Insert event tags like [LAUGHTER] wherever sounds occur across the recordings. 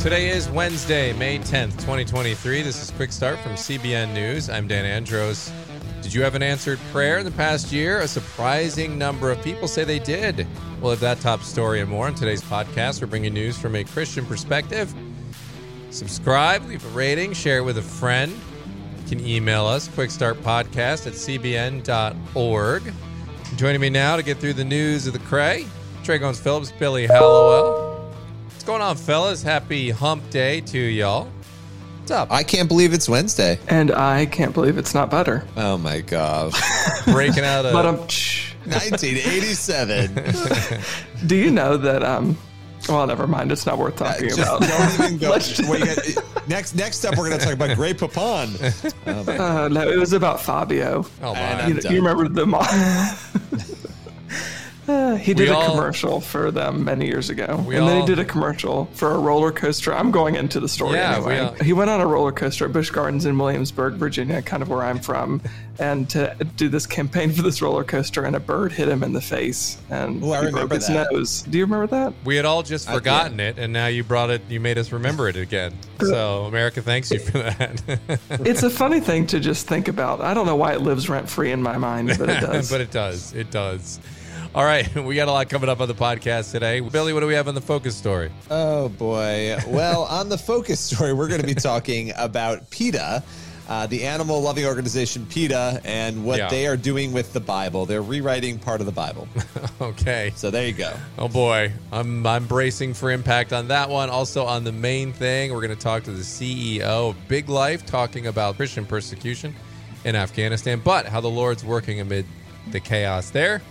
Today is Wednesday, May 10th, 2023. This is Quick Start from CBN News. I'm Dan Andros. Did you have an answered prayer in the past year? A surprising number of people say they did. We'll have that top story and more on today's podcast. We're bringing news from a Christian perspective. Subscribe, leave a rating, share it with a friend. You can email us, quickstartpodcast at cbn.org. Joining me now to get through the news of the Cray, Trey Goins Phillips, Billy Hallowell. What's going on, fellas? Happy hump day to y'all. What's up? I can't believe it's Wednesday. And I can't believe it's not butter. Oh my god. [LAUGHS] Breaking out of But of. um, 1987. [LAUGHS] do you know that um? Well, never mind. It's not worth talking Just about. don't even go. [LAUGHS] Just- Wait, you got- next next up, we're going to talk about Grey Poupon. Oh, Uh, no, it was about Fabio. oh, my. I'm You, you remember the mo- Uh, he did We a all- commercial for them many years ago, We and then he did a commercial for a roller coaster. I'm going into the story Yeah, we anyway. all- He went on a roller coaster at Busch Gardens in Williamsburg, Virginia, kind of where I'm from, and to do this campaign for this roller coaster, and a bird hit him in the face, and Ooh, I he broke his that. nose. Do you remember that? We had all just forgotten it, and now you brought it. You made us remember it again. So America thanks you for that. [LAUGHS] It's a funny thing to just think about. I don't know why it lives rent free in my mind, but it [LAUGHS] does. but it does. It does. All right, [LAUGHS] we got a lot coming up on the podcast today. Billy, what do we have on the focus story? oh boy. Well, [LAUGHS] on the focus story, we're going to be talking about PETA. Uh, the animal loving organization PETA and what Yeah. they are doing with the Bible. They're rewriting part of the Bible. [LAUGHS] Okay. So there you go. Oh boy, I'm I'm bracing for impact on that one. Also on the main thing, we're going to talk to the CEO of Biglife, talking about Christian persecution in Afghanistan, but how the Lord's working amid the chaos there.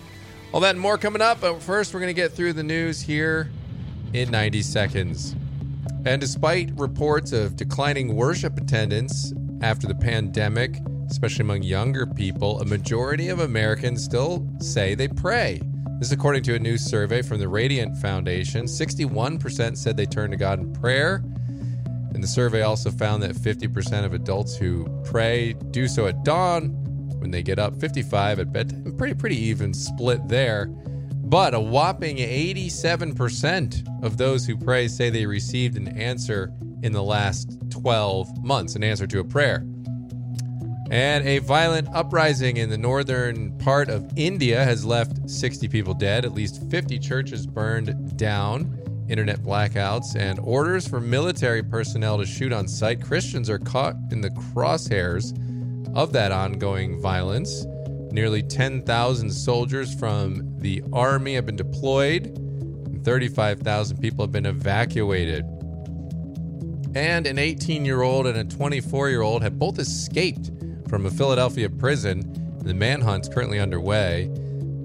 All that and more coming up. But first, we're going to get through the news here in 90 seconds. And despite reports of declining worship attendance after the pandemic, especially among younger people, a majority of Americans still say they pray. This is according to a new survey from the Radiant Foundation. 61% said they turn to God in prayer. And the survey also found that 50% of adults who pray do so at dawn when they get up, 55 at bedtime. Pretty pretty even split there. But a whopping 87% of those who pray say they received an answer in the last 12 months, an answer to a prayer. And a violent uprising in the northern part of India has left 60 people dead, at least 50 churches burned down, internet blackouts, and orders for military personnel to shoot on sight. Christians are caught in the crosshairs of that ongoing violence. Nearly 10,000 soldiers from the army have been deployed, and 35,000 people have been evacuated. And an 18 year old and a 24 year old have both escaped from a Philadelphia prison. The manhunt's currently underway.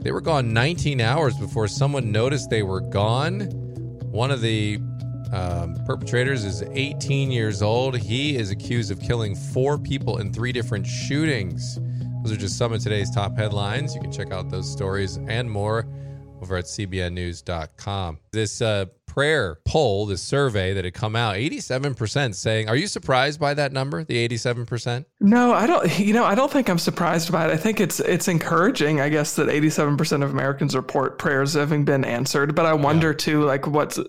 They were gone 19 hours before someone noticed they were gone. One of the um, perpetrators is 18 years old. He is accused of killing four people in three different shootings. Those are just some of today's top headlines. You can check out those stories and more over at cbnnews.com. This uh, prayer poll, this survey that had come out, 87% saying, Are you surprised by that number, the 87%? No, I don't. You know, I don't think I'm surprised by it. I think it's it's encouraging. I guess that 87% of Americans report prayers having been answered. But I wonder too, like what's.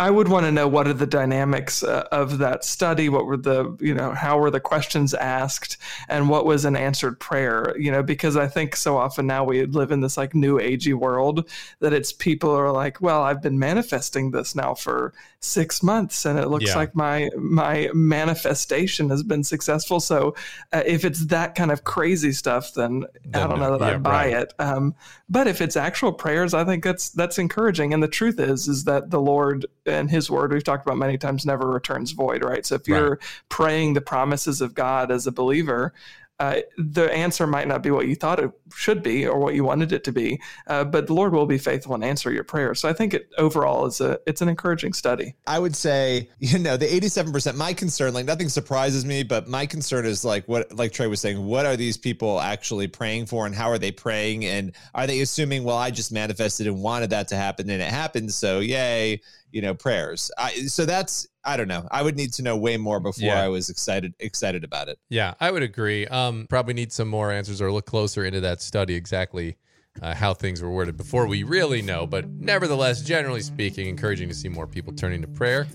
I would want to know what are the dynamics uh, of that study. What were the you know how were the questions asked, and what was an answered prayer? You know, because I think so often now we live in this like new agey world that it's people are like, well, I've been manifesting this now for six months, and it looks Yeah. like my my manifestation has been successful. So uh, if it's that kind of crazy stuff, then, I don't know that Yeah, I buy right. it. Um, but if it's actual prayers, I think that's that's encouraging. And the truth is, is that the Lord and His Word we've talked about many times never returns void, right? So if you're praying the promises of God as a believer. Uh, the answer might not be what you thought it should be or what you wanted it to be, uh, but the Lord will be faithful and answer your prayer. So I think it overall is a it's an encouraging study. I would say, [LAUGHS] you know, the 87%, my concern, like nothing surprises me, but my concern is like what, like Trey was saying, what are these people actually praying for and how are they praying? And are they assuming, well, I just manifested and wanted that to happen and it happened. So yay, you know, prayers. I, so that's, I don't know. I would need to know way more before Yeah. I was excited, excited about it. Yeah, I would agree. Um, probably need some more answers or look closer into that study exactly uh, how things were worded before we really know. But nevertheless, generally speaking, encouraging to see more people turning to prayer.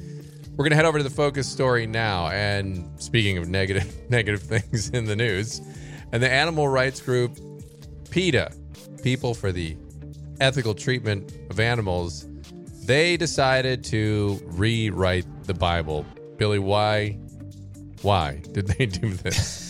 We're going to head over to the focus story now. And speaking of negative [LAUGHS] negative things in the news, and the animal rights group PETA, People for the Ethical Treatment of Animals, they decided to rewrite the Bible. Billy, why why did they do this?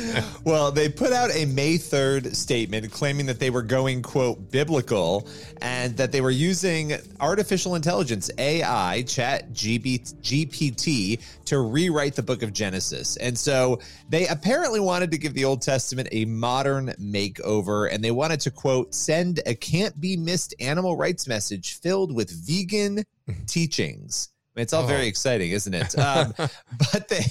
[LAUGHS] well, they put out a May 3rd statement claiming that they were going, quote, biblical and that they were using artificial intelligence, AI, chat GPT, to rewrite the book of Genesis. And so they apparently wanted to give the Old Testament a modern makeover and they wanted to, quote, send a can't be missed animal rights message filled with vegan [LAUGHS] teachings it's all oh. very exciting, isn't it? [LAUGHS] Um, but they,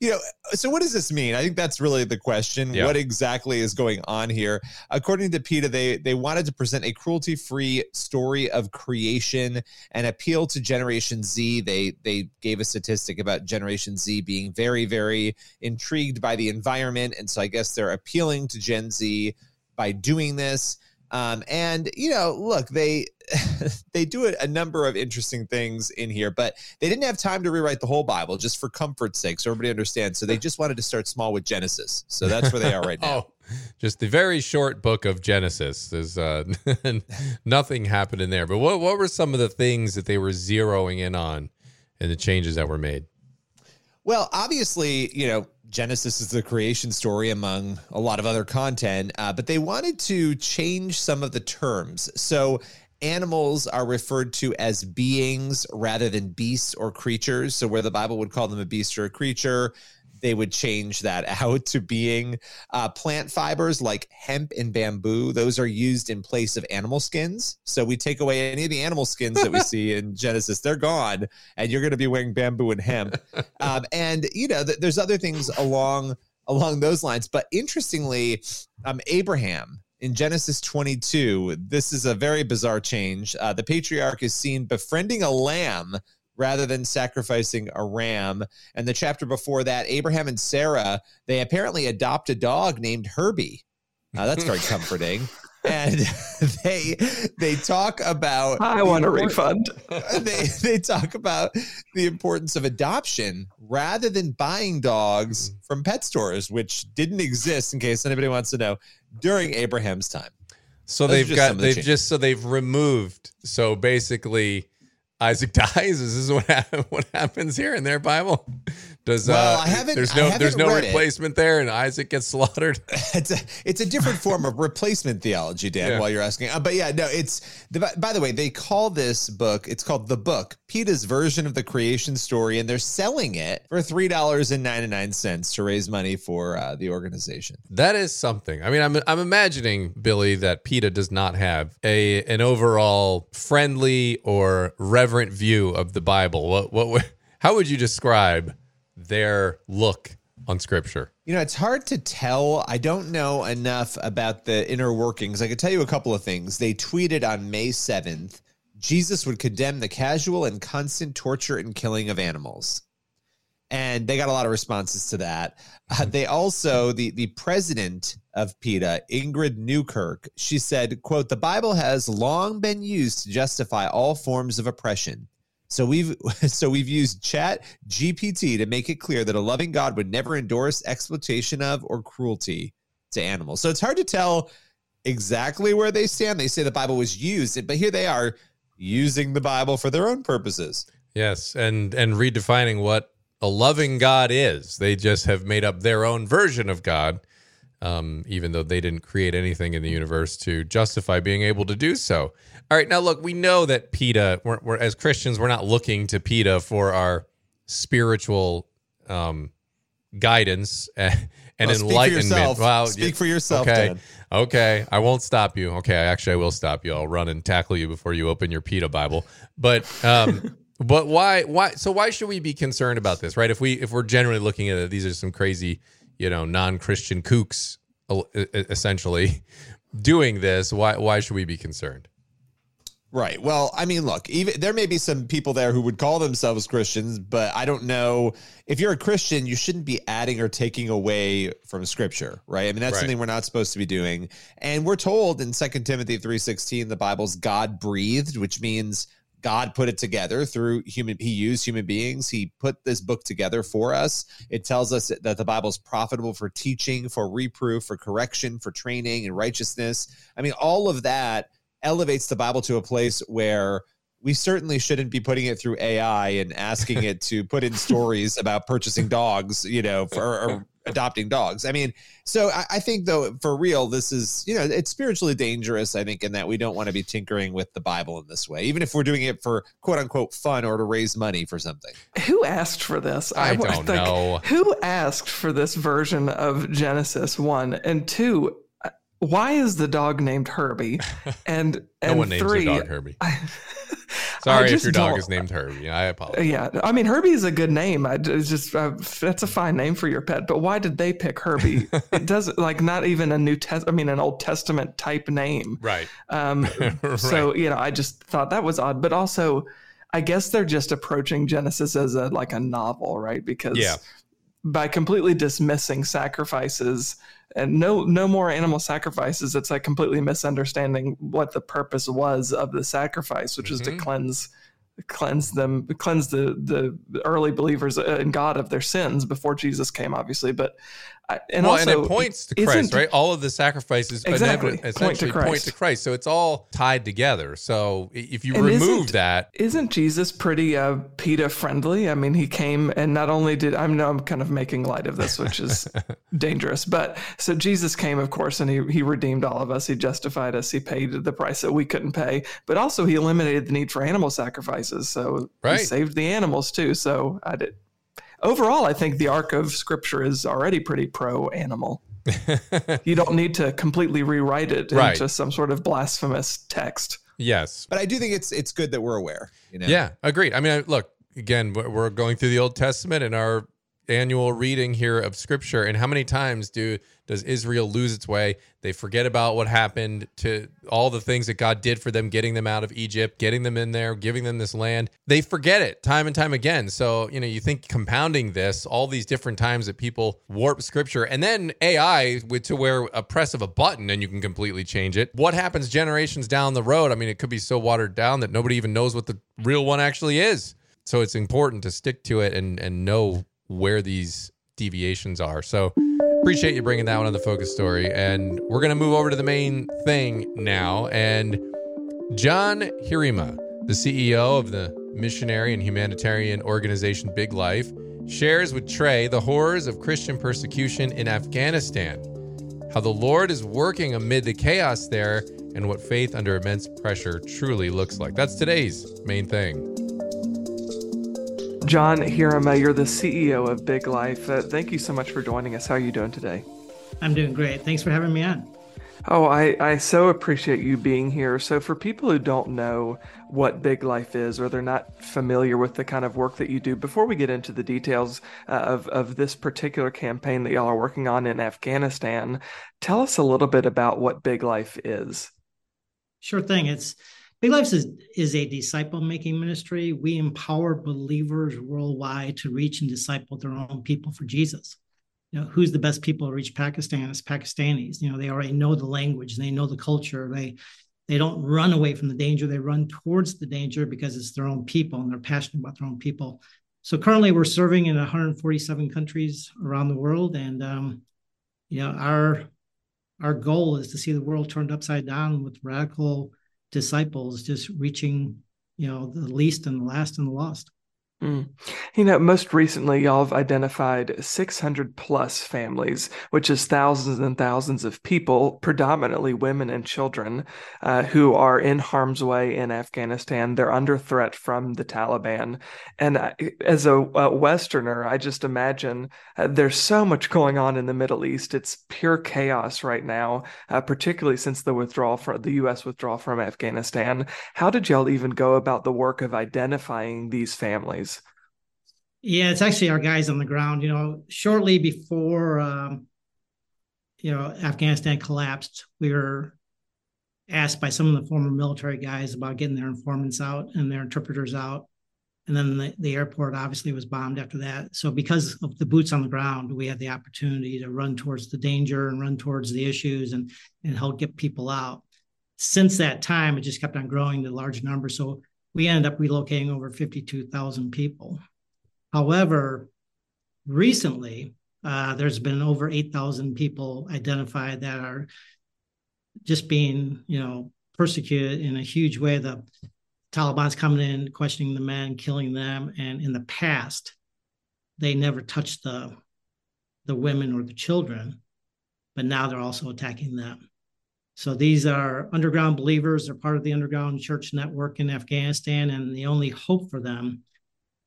you know, so what does this mean? I think that's really the question. Yeah. What exactly is going on here? According to PETA, they they wanted to present a cruelty-free story of creation and appeal to Generation Z. They they gave a statistic about Generation Z being very very intrigued by the environment, and so I guess they're appealing to Gen Z by doing this. Um, and you know, look, they [LAUGHS] they do a, a, number of interesting things in here, but they didn't have time to rewrite the whole Bible just for comfort's sake, so everybody understands. So they [LAUGHS] just wanted to start small with Genesis. So that's where they are right [LAUGHS] now. oh, just the very short book of Genesis. There's uh, nothing happened in there. But what what were some of the things that they were zeroing in on, and the changes that were made? Well, obviously, you know, Genesis is the creation story among a lot of other content, uh, but they wanted to change some of the terms. So animals are referred to as beings rather than beasts or creatures. So where the Bible would call them a beast or a creature, they would change that [LAUGHS] out to being uh, plant fibers like hemp and bamboo. Those are used in place of animal skins. So we take away any of the animal skins that we [LAUGHS] see in Genesis; they're gone, and you're going to be wearing bamboo and hemp. [LAUGHS] Um, and you know, th- there's other things along along those lines. But interestingly, um, Abraham in Genesis 22, this is a very bizarre change. Uh, the patriarch is seen befriending a lamb rather than sacrificing a ram. And the chapter before that, Abraham and Sarah, they apparently adopt a dog named Herbie. Uh, that's very [LAUGHS] comforting. and [LAUGHS] they they talk about I want a refund. [LAUGHS] They they talk about the importance of adoption rather than buying dogs from pet stores, which didn't exist in case anybody wants to know during Abraham's time. So Those they've got they've just so they've removed so basically Isaac [LAUGHS] dies. Is this what what happens here in their Bible? Does well, uh, I haven't, there's no there's no replacement it. there, and Isaac gets [LAUGHS] slaughtered. [LAUGHS] it's a it's a different form of replacement theology, Dan. Yeah. While you're asking, uh, but yeah, no, it's the, by the way they call this book. It's called the book, PETA's version of the creation story, and they're selling it for three dollars and ninety nine cents to raise money for uh, the organization. That is something. I mean, I'm I'm imagining Billy that PETA does not have a an overall friendly or reverent view of the Bible. What what [LAUGHS] how would you describe? Their look on scripture? You know, it's hard to tell. I don't know enough about the inner workings. I could tell you a couple of things. They tweeted on May 7th Jesus would condemn the casual and constant torture and killing of animals. And they got a lot of responses to that. Uh, they also, the, the president of PETA, Ingrid Newkirk, she said, quote, the Bible has long been used to justify all forms of oppression. So we've [LAUGHS] so we've used Chat GPT to make it clear that a loving God would never endorse exploitation of or cruelty to animals. So it's hard to tell exactly where they stand. They say the Bible was used, but here they are using the Bible for their own purposes. Yes, and and redefining what a loving God is. They just have made up their own version of God, um, even though they didn't create anything in the universe to justify being able to do so. All right, now look, we know that PETA, we're, we're as Christians, we're not looking to PETA for our spiritual um, guidance and, [LAUGHS] and well, enlightenment. Wow, speak for yourself. Okay, Dan. okay, I won't stop you. Okay, actually, I will stop you. I'll run and tackle you before you open your PETA Bible. But um, [LAUGHS] but why why so why should we be concerned about this? Right? If we if we're generally looking at it, these are some crazy you know non Christian kooks uh, uh, essentially [LAUGHS] doing this. Why why should we be concerned? Right. Well, I mean, look, even there may be some people there who would call themselves Christians, but I don't know if you're a Christian, you shouldn't be adding or taking away from scripture, right? I mean, that's right. something we're not supposed to be doing. And we're told in Second Timothy 3:16 the Bible's God breathed, which means God put it together through human, he used human beings. He put this book together for us. It tells us that the Bible is profitable for teaching, for reproof, for correction, for training and righteousness. I mean, all of that elevates the Bible to a place where we certainly shouldn't be putting it through AI and asking [LAUGHS] it to put in stories about purchasing dogs, you know, for, or adopting dogs. I mean, so I, I, think though, for real, this is, you know, it's spiritually dangerous, I think, in that we don't want to be tinkering with the Bible in this way, even if we're doing it for quote unquote fun or to raise money for something. Who asked for this? I, I don't [LAUGHS] know. Who asked for this version of Genesis 1 and 2? Uh, why is the dog named Herbie? [LAUGHS] And no and one names three, their dog Herbie. I, [LAUGHS] Sorry if your dog is named Herbie. I apologize. Yeah, I mean Herbie is a good name. I it's just uh, that's a fine name for your pet. But why did they pick Herbie? it [LAUGHS] doesn't like not even a new test. I mean an Old Testament type name. Right. Um. [LAUGHS] right. So you know, I just thought that was odd. But also, I guess they're just approaching Genesis as a like a novel, right? Because yeah. By completely dismissing sacrifices and no no more animal sacrifices it's like completely misunderstanding what the purpose was of the sacrifice which mm-hmm. is to mm-hmm. cleanse cleanse them cleanse the the early believers in God of their sins before Jesus came obviously but and well, also, and it points to Christ, right? All of the sacrifices exactly essentially point to, point to, Christ. So it's all tied together. So if you and remove isn't, that, isn't Jesus pretty uh, PETA friendly? I mean, he came and not only did I know I'm kind of making light of this, which is [LAUGHS] dangerous, but so Jesus came, of course, and he he redeemed all of us. He justified us. He paid the price that we couldn't pay, but also he eliminated the need for animal sacrifices. So right. he saved the animals too. So I did overall, I think the arc of scripture is already pretty pro animal. [LAUGHS] you don't need to completely rewrite it right. into some sort of blasphemous text. Yes, but I do think it's it's good that we're aware. You know? Yeah, agreed. I mean, look again, we're going through the Old Testament, and our annual reading here of scripture and how many times do does Israel lose its way? They forget about what happened to all the things that God did for them getting them out of Egypt getting them in there giving them this land. They forget it time and time again. So you know you think compounding this all these different times that people warp scripture and then AI with to where a press of a button and you can completely change it. What happens generations down the road? I mean it could be so watered down that nobody even knows what the real one actually is. So it's important to stick to it and and know where these deviations are. So appreciate you bringing that one to the focus story. And we're going to move over to the main thing now. And John Heerema, the CEO of the missionary and humanitarian organization Biglife, shares with Trey the horrors of Christian persecution in Afghanistan, how the Lord is working amid the chaos there, and what faith under immense pressure truly looks like. That's today's main thing. John Heerema, you're the CEO of Biglife. Uh, thank you so much for joining us. How are you doing today? I'm doing great. Thanks for having me on. Oh, I, I so appreciate you being here. So, for people who don't know what Biglife is or they're not familiar with the kind of work that you do, before we get into the details uh, of, of this particular campaign that y'all are working on in Afghanistan, tell us a little bit about what Biglife is. Sure thing. It's Big Lives is, is a disciple making ministry. We empower believers worldwide to reach and disciple their own people for Jesus. You know, who's the best people to reach Pakistan? It's Pakistanis. You know, they already know the language, they know the culture. They they don't run away from the danger, they run towards the danger because it's their own people and they're passionate about their own people. So currently we're serving in 147 countries around the world. And um, you know, our our goal is to see the world turned upside down with radical disciples just reaching you know the least and the last and the lost Mm. You know, most recently, y'all have identified 600 plus families, which is thousands and thousands of people, predominantly women and children, uh, who are in harm's way in Afghanistan. They're under threat from the Taliban. And I, as a, a, Westerner, I just imagine uh, there's so much going on in the Middle East. It's pure chaos right now, uh, particularly since the withdrawal from the U.S. withdrawal from Afghanistan. How did y'all even go about the work of identifying these families? Yeah, it's actually our guys on the ground. You know, shortly before um, you know Afghanistan collapsed, we were asked by some of the former military guys about getting their informants out and their interpreters out. And then the, the airport obviously was bombed after that. So because of the boots on the ground, we had the opportunity to run towards the danger and run towards the issues and and help get people out. Since that time, it just kept on growing to large numbers. So we ended up relocating over 52,000 people. However, recently, uh, there's been over 8,000 people identified that are just being, you know, persecuted in a huge way. The Taliban's coming in, questioning the men, killing them, and in the past, they never touched the the women or the children, but now they're also attacking them. So these are underground believers. They're part of the underground church network in Afghanistan, and the only hope for them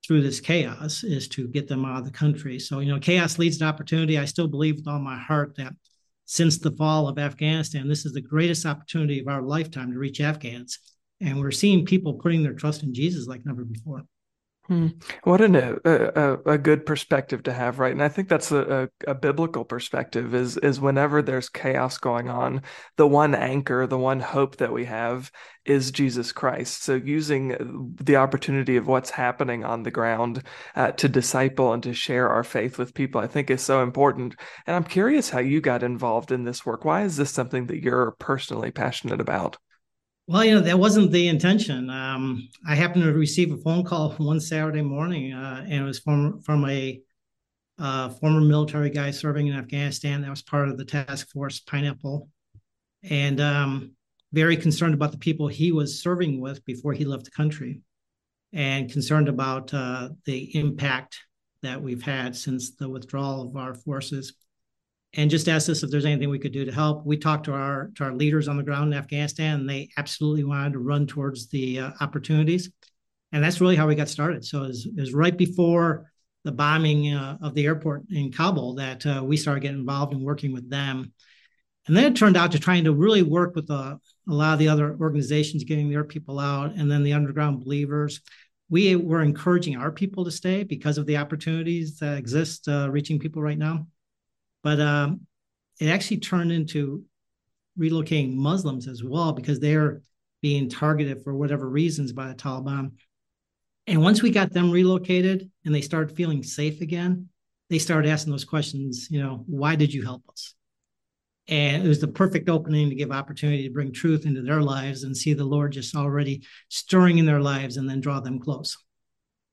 through this chaos is to get them out of the country. So, you know, chaos leads to opportunity. I still believe with all my heart that since the fall of Afghanistan, this is the greatest opportunity of our lifetime to reach Afghans. And we're seeing people putting their trust in Jesus like never before. Hmm. What an, a, a, a good perspective to have, right? And I think that's a, a, a, biblical perspective. Is is whenever there's chaos going on, the one anchor, the one hope that we have is Jesus Christ. So using the opportunity of what's happening on the ground uh, to disciple and to share our faith with people, I think is so important. And I'm curious how you got involved in this work. Why is this something that you're personally passionate about? Well, you know, that wasn't the intention. Um, I happened to receive a phone call [LAUGHS] one Saturday morning, uh, and it was from from a uh, former military guy serving in Afghanistan that was part of the task force Pineapple, and um, very concerned about the people he was serving with before he left the country, and concerned about uh, the impact that we've had since the withdrawal of our forces and just asked us if there's anything we could do to help. We talked to our to our leaders on the ground in Afghanistan, and they absolutely wanted to run towards the uh, opportunities, and that's really how we got started. So it was, it was right before the bombing uh, of the airport in Kabul that uh, we started getting involved in working with them, and then it turned out to trying to really work with uh, a lot of the other organizations, getting their people out, and then the underground believers. We were encouraging our people to stay because of the opportunities that exist uh, reaching people right now but um, it actually turned into relocating Muslims as well because they're being targeted for whatever reasons by the Taliban. And once we got them relocated and they started feeling safe again, they started asking those questions, you know, why did you help us? And it was the perfect opening to give opportunity to bring truth into their lives and see the Lord just already stirring in their lives and then draw them close.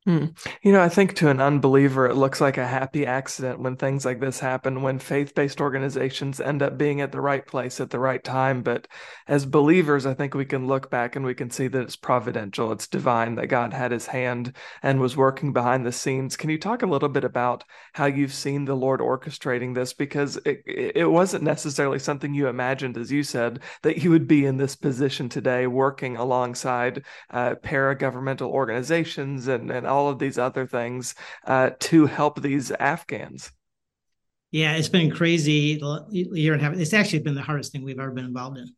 Hmm. You know, I think to an unbeliever, it looks like a happy accident when things like this happen, when faith based organizations end up being at the right place at the right time. But as believers, I think we can look back and we can see that it's providential, it's divine, that God had his hand and was working behind the scenes. Can you talk a little bit about how you've seen the Lord orchestrating this? Because it, it wasn't necessarily something you imagined, as you said, that you would be in this position today working alongside uh, para governmental organizations and, and all all of these other things uh, to help these Afghans. Yeah, it's been crazy year and a half. It's actually been the hardest thing we've ever been involved in.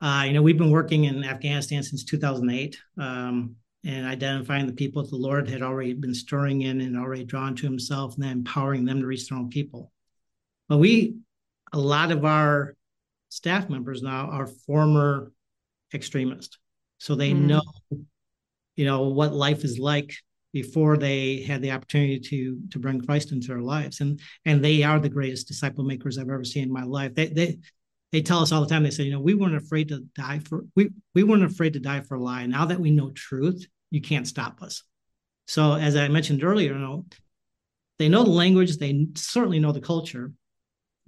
Uh, you know, we've been working in Afghanistan since 2008 um, and identifying the people that the Lord had already been stirring in and already drawn to himself and then empowering them to reach their own people. But we, a lot of our staff members now are former extremists. So they mm. know, you know, what life is like before they had the opportunity to to bring Christ into their lives. And and they are the greatest disciple makers I've ever seen in my life. They they they tell us all the time. They say, you know, we weren't afraid to die for we we weren't afraid to die for a lie. Now that we know truth, you can't stop us. So as I mentioned earlier, you know, they know the language, they certainly know the culture,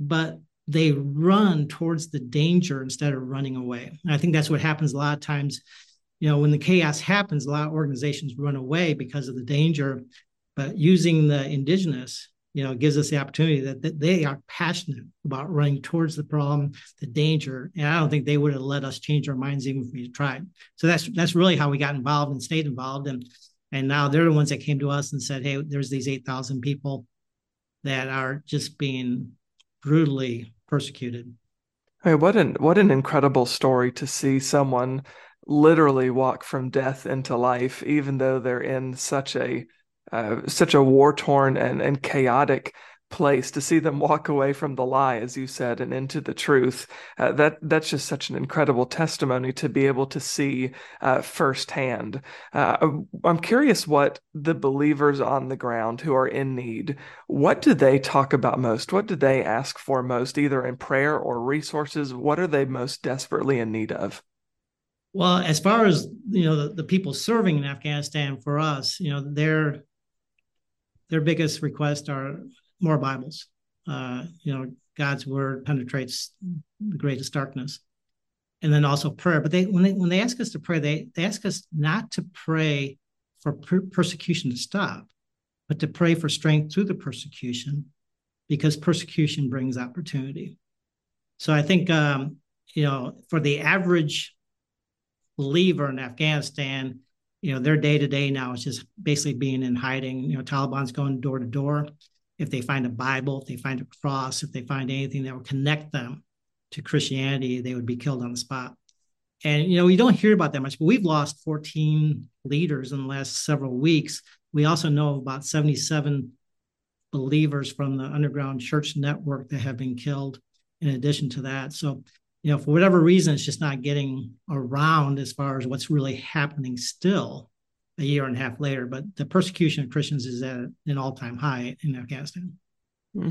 but they run towards the danger instead of running away. And I think that's what happens a lot of times you know, when the chaos happens, a lot of organizations run away because of the danger. But using the indigenous, you know, gives us the opportunity that, that they are passionate about running towards the problem, the danger. And I don't think they would have let us change our minds even if we tried. So that's that's really how we got involved and stayed involved. And and now they're the ones that came to us and said, Hey, there's these 8,000 people that are just being brutally persecuted. Hey, what an what an incredible story to see someone literally walk from death into life, even though they're in such a uh, such a war torn and, and chaotic place to see them walk away from the lie as you said and into the truth. Uh, that that's just such an incredible testimony to be able to see uh, firsthand. Uh, i'm curious what the believers on the ground who are in need what do they talk about most? What do they ask for most either in prayer or resources? What are they most desperately in need of Well, as far as you know, the, the people serving in Afghanistan for us, you know, their their biggest request are more Bibles. Uh, you know, God's word penetrates the greatest darkness, and then also prayer. But they when they when they ask us to pray, they they ask us not to pray for per- persecution to stop, but to pray for strength through the persecution, because persecution brings opportunity. So I think um, you know for the average believer in Afghanistan, you know, their day to day now is just basically being in hiding. You know, Taliban's going door to door. If they find a Bible, if they find a cross, if they find anything that will connect them to Christianity, they would be killed on the spot. And you know, we don't hear about that much, but we've lost 14 leaders in the last several weeks. We also know about 77 believers from the underground church network that have been killed in addition to that. So you know, for whatever reason, it's just not getting around as far as what's really happening still a year and a half later. But the persecution of Christians is at an all time high in Afghanistan. Hmm.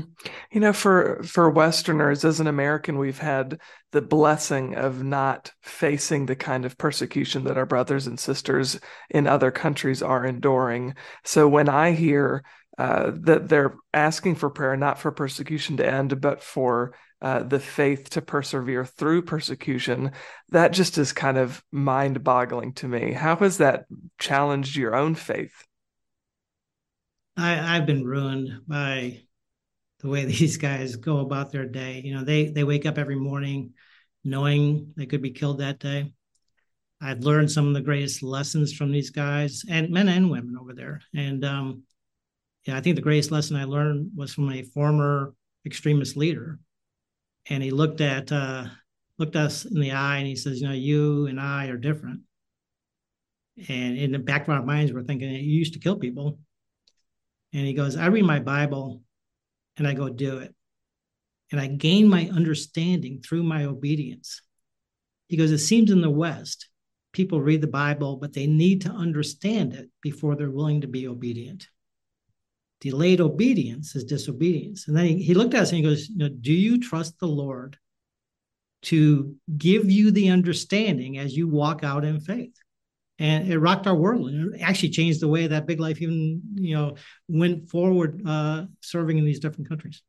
You know, for for Westerners, as an American, we've had the blessing of not facing the kind of persecution that our brothers and sisters in other countries are enduring. So when I hear uh, that they're asking for prayer, not for persecution to end, but for uh, the faith to persevere through persecution, that just is kind of mind boggling to me. How has that challenged your own faith? I, I've been ruined by the way [LAUGHS] these guys go about their day. You know, they they wake up every morning knowing they could be killed that day. I've learned some of the greatest lessons from these guys and men and women over there. And um, yeah, I think the greatest lesson I learned was from a former extremist leader and he looked at uh, looked us in the eye and he says, "You know, you and I are different." And in the back of our minds, we're thinking, "You used to kill people." And he goes, "I read my Bible, and I go do it, and I gain my understanding through my obedience." He goes, "It seems in the West." People read the Bible, but they need to understand it before they're willing to be obedient delayed obedience is disobedience. And then he, he looked at us and he goes, you know, Do you trust the Lord to give you the understanding as you walk out in faith? And it rocked our world. And it actually changed the way that Biglife even, you know, went forward uh, serving in these different countries.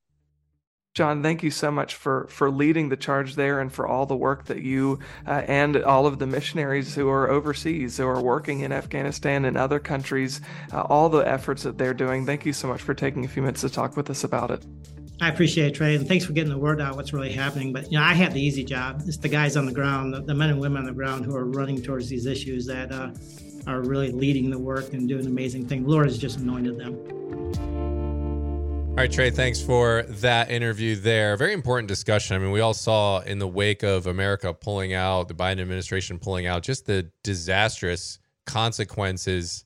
John, thank you so much for for leading the charge there and for all the work that you uh, and all of the missionaries who are overseas who are working in Afghanistan and other countries, uh, all the efforts that they're doing. Thank you so much for taking a few minutes to talk with us about it. I appreciate it, Trey, and thanks for getting the word out. What's really happening? But you know, I have the easy job. It's the guys on the ground, the, the men and women on the ground who are running towards these issues that uh, are really leading the work and doing an amazing things. The Lord has just anointed them. All right, Trey, thanks for that interview there. Very important discussion. I mean, we all saw in the wake of America pulling out, the Biden administration pulling out, just the disastrous consequences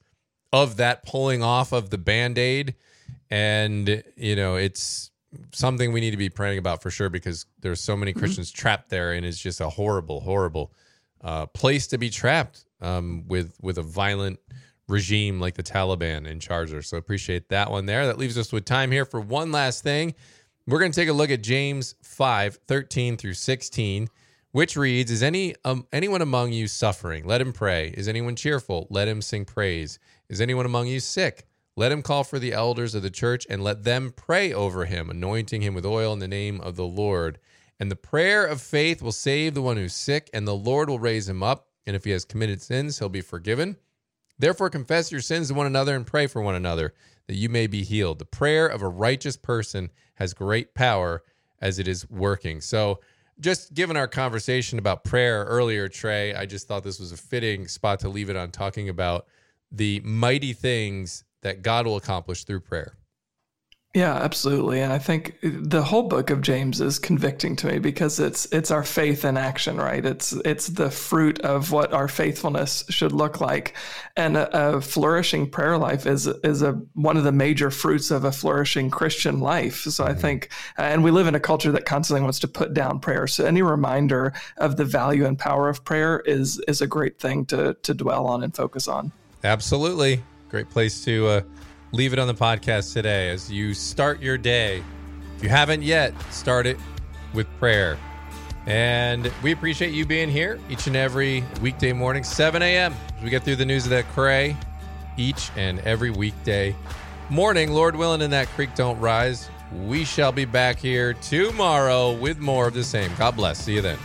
of that pulling off of the band aid. And, you know, it's something we need to be praying about for sure because there's so many mm-hmm. Christians trapped there and it's just a horrible, horrible uh, place to be trapped um, with with a violent regime like the Taliban in charge. So appreciate that one there. That leaves us with time here for one last thing. We're going to take a look at James 5, 13 through 16, which reads, Is any um, anyone among you suffering? Let him pray. Is anyone cheerful? Let him sing praise. Is anyone among you sick? Let him call for the elders of the church and let them pray over him, anointing him with oil in the name of the Lord. And the prayer of faith will save the one who's sick, and the Lord will raise him up. And if he has committed sins, he'll be forgiven. Therefore, confess your sins to one another and pray for one another that you may be healed. The prayer of a righteous person has great power as it is working. So, just given our conversation about prayer earlier, Trey, I just thought this was a fitting spot to leave it on talking about the mighty things that God will accomplish through prayer. Yeah, absolutely. And I think the whole book of James is convicting to me because it's it's our faith in action, right? It's it's the fruit of what our faithfulness should look like. And a, a flourishing prayer life is is a one of the major fruits of a flourishing Christian life. So I mm-hmm. think and we live in a culture that constantly wants to put down prayer. So any reminder of the value and power of prayer is is a great thing to to dwell on and focus on. Absolutely. Great place to uh leave it on the podcast today as you start your day. If you haven't yet, start it with prayer. And we appreciate you being here each and every weekday morning, 7 a.m. as we get through the news of that cray each and every weekday morning. Lord willing, and that creek don't rise. We shall be back here tomorrow with more of the same. God bless. See you then.